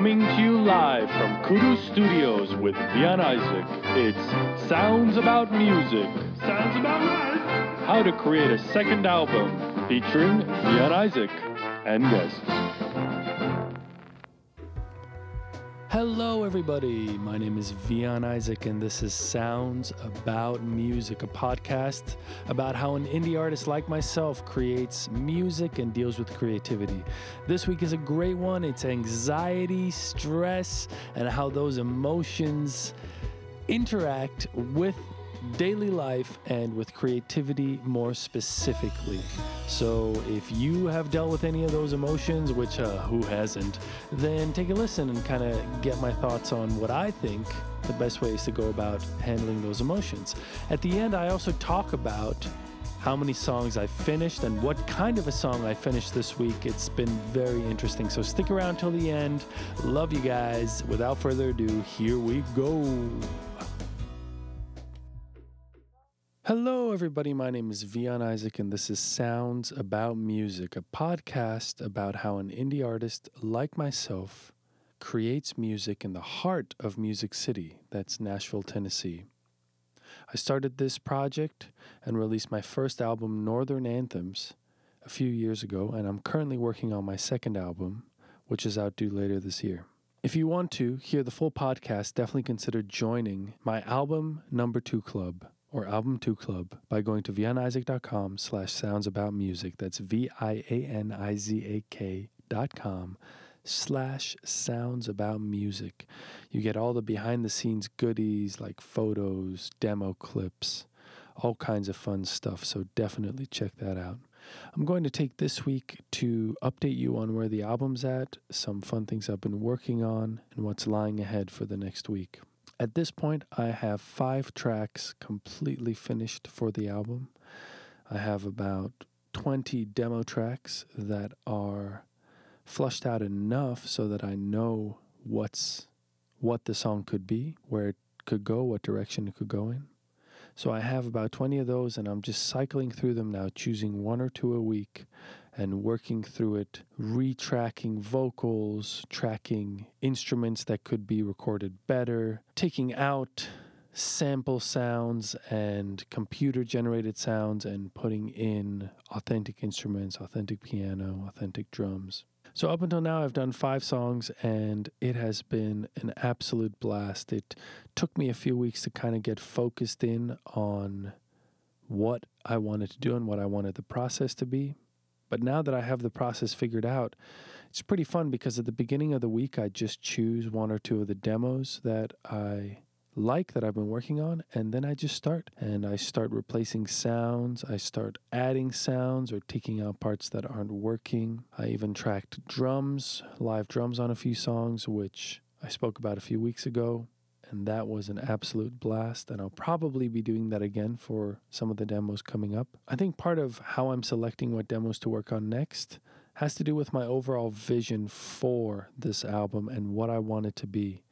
Coming to you live from Kudu Studios with Vian Izak, it's Sounds About Music. Sounds About Right. How to create a second album featuring Vian Izak and guests. Hello, everybody. My name is Vian Izak, and this is Sounds About Music, a podcast about how an indie artist like myself creates music and deals with creativity. This week is a great one. It's anxiety, stress, and how those emotions interact with daily life and with creativity more specifically. So, if you have dealt with any of those emotions, which uh, who hasn't, then take a listen and kind of get my thoughts on what I think the best ways to go about handling those emotions. At the end, I also talk about how many songs I finished and what kind of a song I finished this week. It's been very interesting. So stick around till the end. Love you guys. Without further ado, here we go. Hello, everybody. My name is Vian Izak, and this is Sounds About Music, a podcast about how an indie artist like myself creates music in the heart of Music City, that's Nashville, Tennessee. I started this project and released my first album, Northern Anthems, a few years ago, and I'm currently working on my second album, which is out due later this year. If you want to hear the full podcast, definitely consider joining my album number two club or album 2 club by going to vianizak.com slash sounds about music. That's v-i-a-n-i-z-a-k dot com slash sounds about music. You get all the behind the scenes goodies like photos demo clips all kinds of fun stuff. So definitely check that out. I'm going to take this week to update you on where the album's at some fun things i've been working on and what's lying ahead for the next week at this point, I have five tracks completely finished for the album. I have about 20 demo tracks that are flushed out enough so that I know what's what the song could be, where it could go, what direction it could go in. So I have about 20 of those and I'm just cycling through them now, choosing one or two a week and working through it, retracking vocals, tracking instruments that could be recorded better, taking out sample sounds and computer generated sounds and putting in authentic instruments, authentic piano, authentic drums. So, up until now, I've done five songs and it has been an absolute blast. It took me a few weeks to kind of get focused in on what I wanted to do and what I wanted the process to be. But now that I have the process figured out, it's pretty fun because at the beginning of the week, I just choose one or two of the demos that I like that I've been working on, and then I just start and I start replacing sounds. I start adding sounds or taking out parts that aren't working. I even tracked drums, live drums on a few songs, which I spoke about a few weeks ago and that was an absolute blast. And I'll probably be doing that again for some of the demos coming up. I think part of how I'm selecting what demos to work on next has to do with my overall vision for this album and what I want it to be.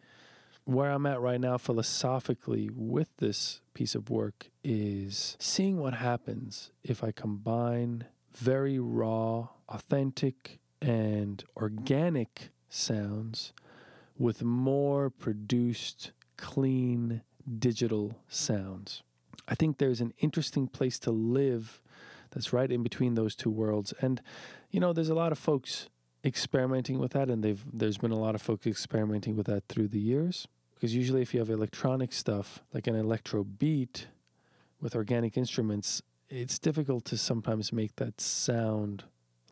Where I'm at right now philosophically with this piece of work is seeing what happens if I combine very raw, authentic, and organic sounds with more produced clean digital sounds. I think there's an interesting place to live that's right in between those two worlds. And, you know, there's a lot of folks experimenting with that, and they've there's been a lot of folks experimenting with that through the years. Because usually, if you have electronic stuff like an electro beat with organic instruments, it's difficult to sometimes make that sound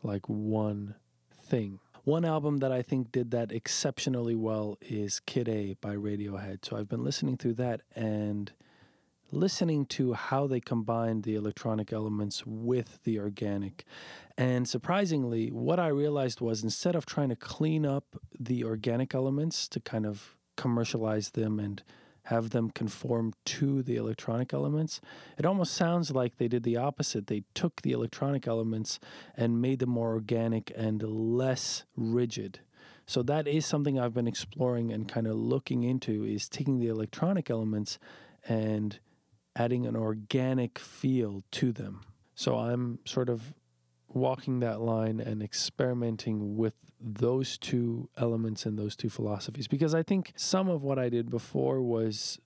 like one thing. One album that I think did that exceptionally well is Kid A by Radiohead. So I've been listening through that and listening to how they combined the electronic elements with the organic. And surprisingly, what I realized was instead of trying to clean up the organic elements to kind of commercialize them and have them conform to the electronic elements. It almost sounds like they did the opposite. They took the electronic elements and made them more organic and less rigid. So that is something I've been exploring and kind of looking into is taking the electronic elements and adding an organic feel to them. So I'm sort of walking that line and experimenting with those two elements and those two philosophies because I think some of what I did before was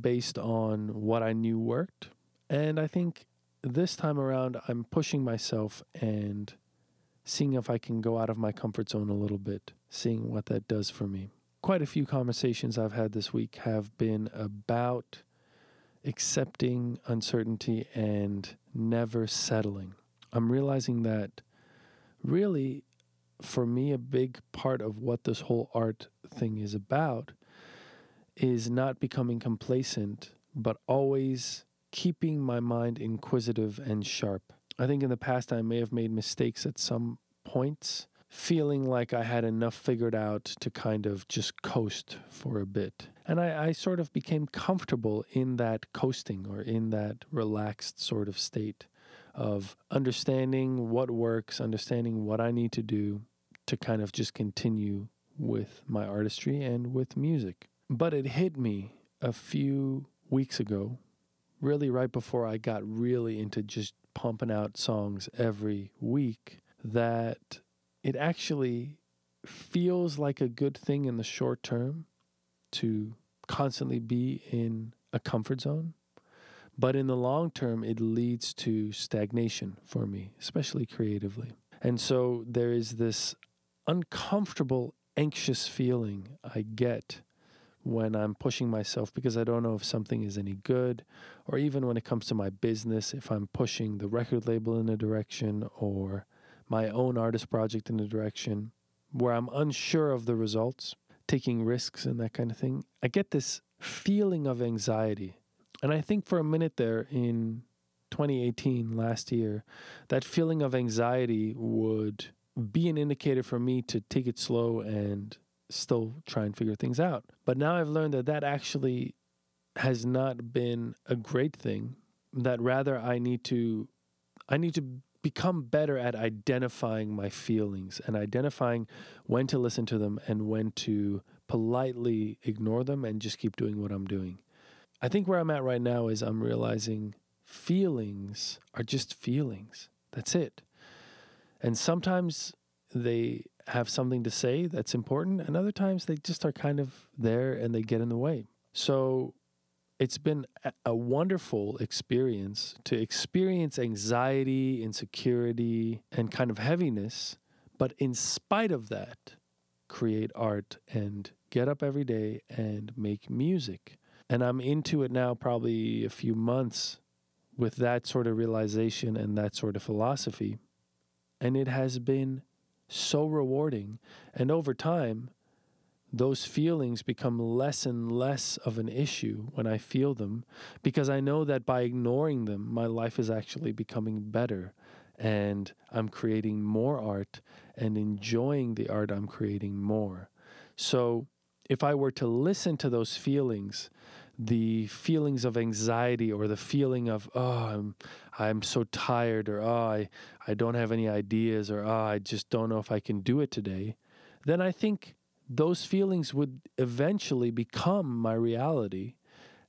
based on what I knew worked. And I think this time around, I'm pushing myself and seeing if I can go out of my comfort zone a little bit, seeing what that does for me. Quite a few conversations I've had this week have been about accepting uncertainty and never settling. I'm realizing that really, for me, a big part of what this whole art thing is about is not becoming complacent, but always keeping my mind inquisitive and sharp. I think in the past I may have made mistakes at some points, feeling like I had enough figured out to kind of just coast for a bit. And I, I sort of became comfortable in that coasting or in that relaxed sort of state of understanding what works, understanding what I need to do to kind of just continue with my artistry and with music. But it hit me a few weeks ago, really right before I got really into just pumping out songs every week, that it actually feels like a good thing in the short term to constantly be in a comfort zone. But in the long term, it leads to stagnation for me, especially creatively. And so there is this uncomfortable, anxious feeling I get when I'm pushing myself because I don't know if something is any good, or even when it comes to my business, if I'm pushing the record label in a direction or my own artist project in a direction where I'm unsure of the results, taking risks and that kind of thing, I get this feeling of anxiety. And I think for a minute there in 2018, last year, that feeling of anxiety would be an indicator for me to take it slow and still try and figure things out. But now I've learned that that actually has not been a great thing. That rather I need to I need to become better at identifying my feelings and identifying when to listen to them and when to politely ignore them and just keep doing what I'm doing. I think where I'm at right now is I'm realizing feelings are just feelings. That's it. And sometimes they have something to say that's important, and other times they just are kind of there and they get in the way. So it's been a wonderful experience to experience anxiety, insecurity, and kind of heaviness, but in spite of that, create art and get up every day and make music. And I'm into it now, probably a few months with that sort of realization and that sort of philosophy. And it has been so rewarding. And over time, those feelings become less and less of an issue when I feel them because I know that by ignoring them, my life is actually becoming better and I'm creating more art and enjoying the art I'm creating more. So, if I were to listen to those feelings, the feelings of anxiety or the feeling of oh I'm I'm so tired or oh I, I don't have any ideas or oh I just don't know if I can do it today, then I think those feelings would eventually become my reality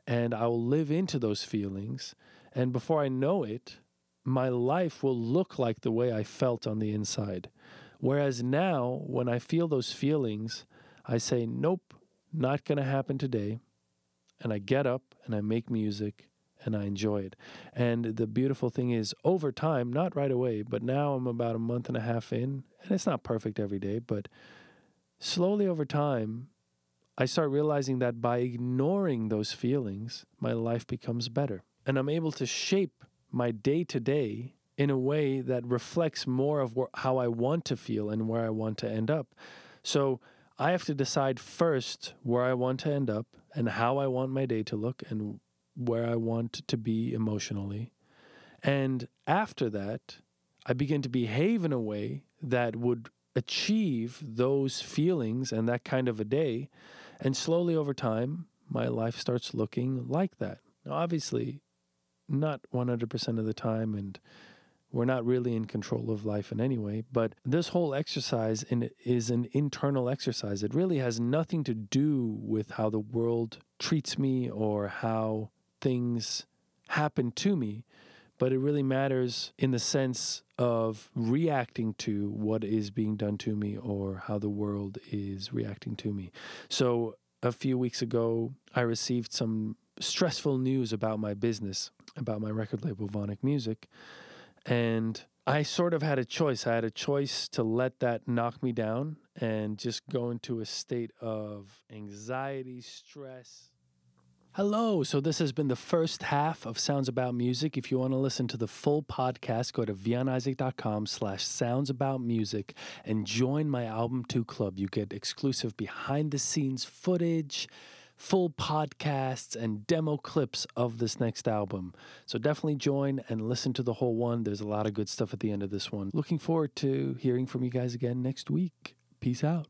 and I will live into those feelings and before I know it my life will look like the way I felt on the inside. Whereas now when I feel those feelings I say nope not going to happen today and I get up and I make music and I enjoy it. And the beautiful thing is, over time, not right away, but now I'm about a month and a half in, and it's not perfect every day, but slowly over time, I start realizing that by ignoring those feelings, my life becomes better. And I'm able to shape my day to day in a way that reflects more of wh- how I want to feel and where I want to end up. So I have to decide first where I want to end up and how I want my day to look and where I want to be emotionally. And after that, I begin to behave in a way that would achieve those feelings and that kind of a day. And slowly over time, my life starts looking like that. Now, obviously, not 100% of the time, and we're not really in control of life in any way. But this whole exercise in, is an internal exercise. It really has nothing to do with how the world treats me or how things happen to me. but it really matters in the sense of reacting to what is being done to me or how the world is reacting to me. So, a few weeks ago, I received some stressful news about my business, about my record label, Vonic Music. And I sort of had a choice. I had a choice to let that knock me down and just go into a state of anxiety, stress, Hello. So this has been the first half of Sounds About Music. If you want to listen to the full podcast, go to vianizak.com slash sounds about music and join my Album 2 club. You get exclusive behind the scenes footage, full podcasts, and demo clips of this next album. So definitely join and listen to the whole one. There's a lot of good stuff at the end of this one. Looking forward to hearing from you guys again next week. Peace out.